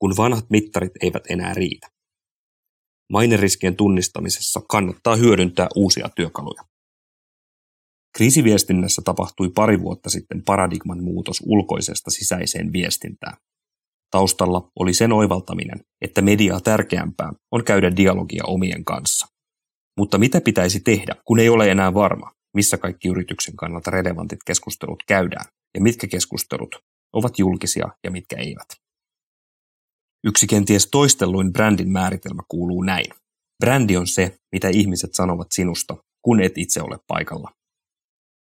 kun vanhat mittarit eivät enää riitä. Maineriskien tunnistamisessa kannattaa hyödyntää uusia työkaluja. Kriisiviestinnässä tapahtui pari vuotta sitten paradigman muutos ulkoisesta sisäiseen viestintään. Taustalla oli sen oivaltaminen, että mediaa tärkeämpää on käydä dialogia omien kanssa. Mutta mitä pitäisi tehdä, kun ei ole enää varma, missä kaikki yrityksen kannalta relevantit keskustelut käydään ja mitkä keskustelut ovat julkisia ja mitkä eivät? Yksi kenties toistelluin brändin määritelmä kuuluu näin. Brändi on se, mitä ihmiset sanovat sinusta, kun et itse ole paikalla.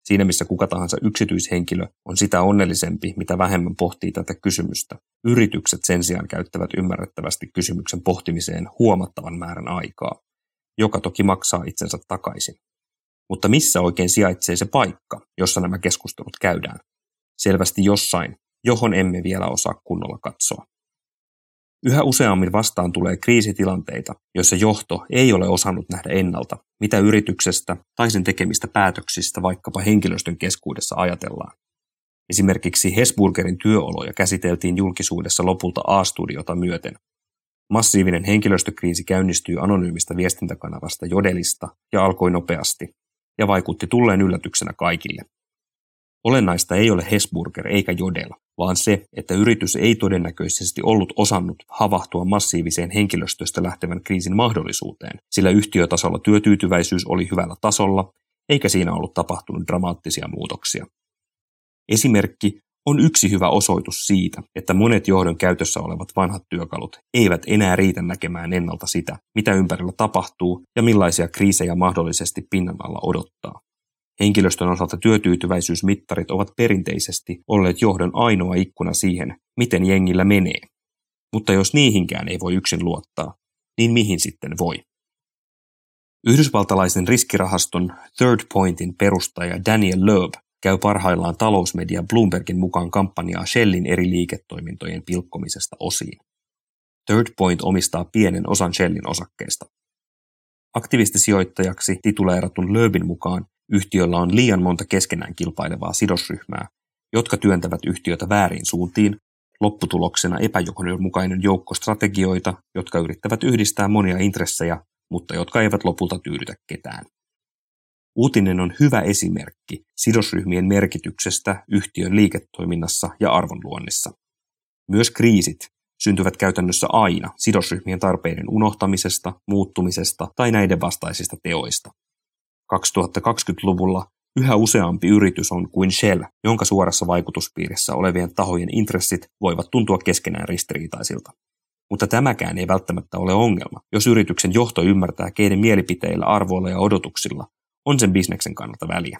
Siinä missä kuka tahansa yksityishenkilö on sitä onnellisempi, mitä vähemmän pohtii tätä kysymystä. Yritykset sen sijaan käyttävät ymmärrettävästi kysymyksen pohtimiseen huomattavan määrän aikaa, joka toki maksaa itsensä takaisin. Mutta missä oikein sijaitsee se paikka, jossa nämä keskustelut käydään? Selvästi jossain, johon emme vielä osaa kunnolla katsoa. Yhä useammin vastaan tulee kriisitilanteita, joissa johto ei ole osannut nähdä ennalta, mitä yrityksestä tai sen tekemistä päätöksistä vaikkapa henkilöstön keskuudessa ajatellaan. Esimerkiksi Hesburgerin työoloja käsiteltiin julkisuudessa lopulta A-studiota myöten. Massiivinen henkilöstökriisi käynnistyi anonyymistä viestintäkanavasta Jodelista ja alkoi nopeasti, ja vaikutti tulleen yllätyksenä kaikille. Olennaista ei ole Hesburger eikä Jodel, vaan se, että yritys ei todennäköisesti ollut osannut havahtua massiiviseen henkilöstöstä lähtevän kriisin mahdollisuuteen, sillä yhtiötasolla työtyytyväisyys oli hyvällä tasolla, eikä siinä ollut tapahtunut dramaattisia muutoksia. Esimerkki on yksi hyvä osoitus siitä, että monet johdon käytössä olevat vanhat työkalut eivät enää riitä näkemään ennalta sitä, mitä ympärillä tapahtuu ja millaisia kriisejä mahdollisesti pinnan alla odottaa. Henkilöstön osalta työtyytyväisyysmittarit ovat perinteisesti olleet johdon ainoa ikkuna siihen, miten jengillä menee. Mutta jos niihinkään ei voi yksin luottaa, niin mihin sitten voi? Yhdysvaltalaisen riskirahaston Third Pointin perustaja Daniel Loeb käy parhaillaan talousmedia Bloombergin mukaan kampanjaa Shellin eri liiketoimintojen pilkkomisesta osiin. Third Point omistaa pienen osan Shellin osakkeista. Aktivistisijoittajaksi tituleeratun Loebin mukaan Yhtiöllä on liian monta keskenään kilpailevaa sidosryhmää, jotka työntävät yhtiötä väärin suuntiin, lopputuloksena epäjohdonmukainen joukko strategioita, jotka yrittävät yhdistää monia intressejä, mutta jotka eivät lopulta tyydytä ketään. Uutinen on hyvä esimerkki sidosryhmien merkityksestä yhtiön liiketoiminnassa ja arvonluonnissa. Myös kriisit syntyvät käytännössä aina sidosryhmien tarpeiden unohtamisesta, muuttumisesta tai näiden vastaisista teoista. 2020-luvulla yhä useampi yritys on kuin Shell, jonka suorassa vaikutuspiirissä olevien tahojen intressit voivat tuntua keskenään ristiriitaisilta. Mutta tämäkään ei välttämättä ole ongelma, jos yrityksen johto ymmärtää, keiden mielipiteillä, arvoilla ja odotuksilla on sen bisneksen kannalta väliä.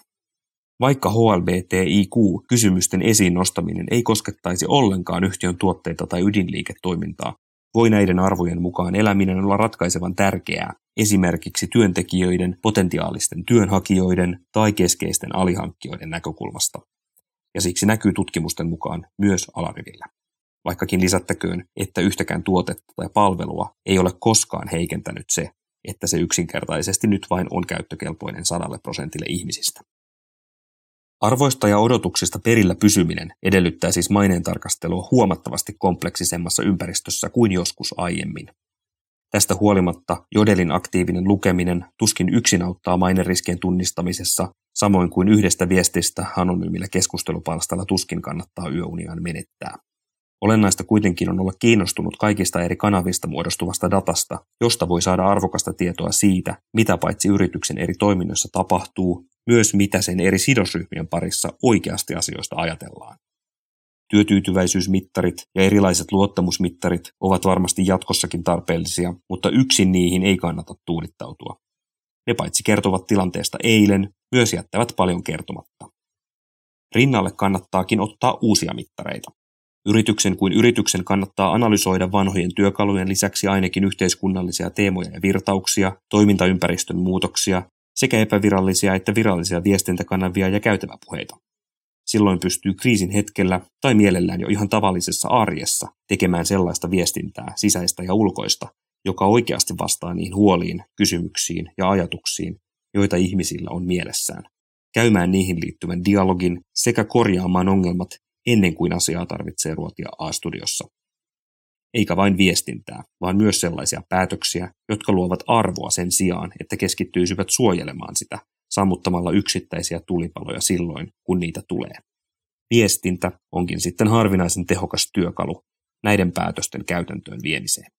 Vaikka HLBTIQ-kysymysten esiin nostaminen ei koskettaisi ollenkaan yhtiön tuotteita tai ydinliiketoimintaa, voi näiden arvojen mukaan eläminen olla ratkaisevan tärkeää, esimerkiksi työntekijöiden, potentiaalisten työnhakijoiden tai keskeisten alihankkijoiden näkökulmasta. Ja siksi näkyy tutkimusten mukaan myös alarivillä. Vaikkakin lisättäköön, että yhtäkään tuotetta tai palvelua ei ole koskaan heikentänyt se, että se yksinkertaisesti nyt vain on käyttökelpoinen sadalle prosentille ihmisistä. Arvoista ja odotuksista perillä pysyminen edellyttää siis maineen tarkastelua huomattavasti kompleksisemmassa ympäristössä kuin joskus aiemmin. Tästä huolimatta Jodelin aktiivinen lukeminen tuskin yksin auttaa maineriskien tunnistamisessa, samoin kuin yhdestä viestistä anonyymillä keskustelupalstalla tuskin kannattaa yöuniaan menettää. Olennaista kuitenkin on olla kiinnostunut kaikista eri kanavista muodostuvasta datasta, josta voi saada arvokasta tietoa siitä, mitä paitsi yrityksen eri toiminnoissa tapahtuu, myös mitä sen eri sidosryhmien parissa oikeasti asioista ajatellaan. Työtyytyväisyysmittarit ja erilaiset luottamusmittarit ovat varmasti jatkossakin tarpeellisia, mutta yksin niihin ei kannata tuudittautua. Ne paitsi kertovat tilanteesta eilen, myös jättävät paljon kertomatta. Rinnalle kannattaakin ottaa uusia mittareita. Yrityksen kuin yrityksen kannattaa analysoida vanhojen työkalujen lisäksi ainakin yhteiskunnallisia teemoja ja virtauksia, toimintaympäristön muutoksia sekä epävirallisia että virallisia viestintäkanavia ja käytäväpuheita. Silloin pystyy kriisin hetkellä tai mielellään jo ihan tavallisessa arjessa tekemään sellaista viestintää, sisäistä ja ulkoista, joka oikeasti vastaa niihin huoliin, kysymyksiin ja ajatuksiin, joita ihmisillä on mielessään. Käymään niihin liittyvän dialogin sekä korjaamaan ongelmat ennen kuin asiaa tarvitsee ruotia A-studiossa. Eikä vain viestintää, vaan myös sellaisia päätöksiä, jotka luovat arvoa sen sijaan, että keskittyisivät suojelemaan sitä sammuttamalla yksittäisiä tulipaloja silloin, kun niitä tulee. Viestintä onkin sitten harvinaisen tehokas työkalu näiden päätösten käytäntöön viemiseen.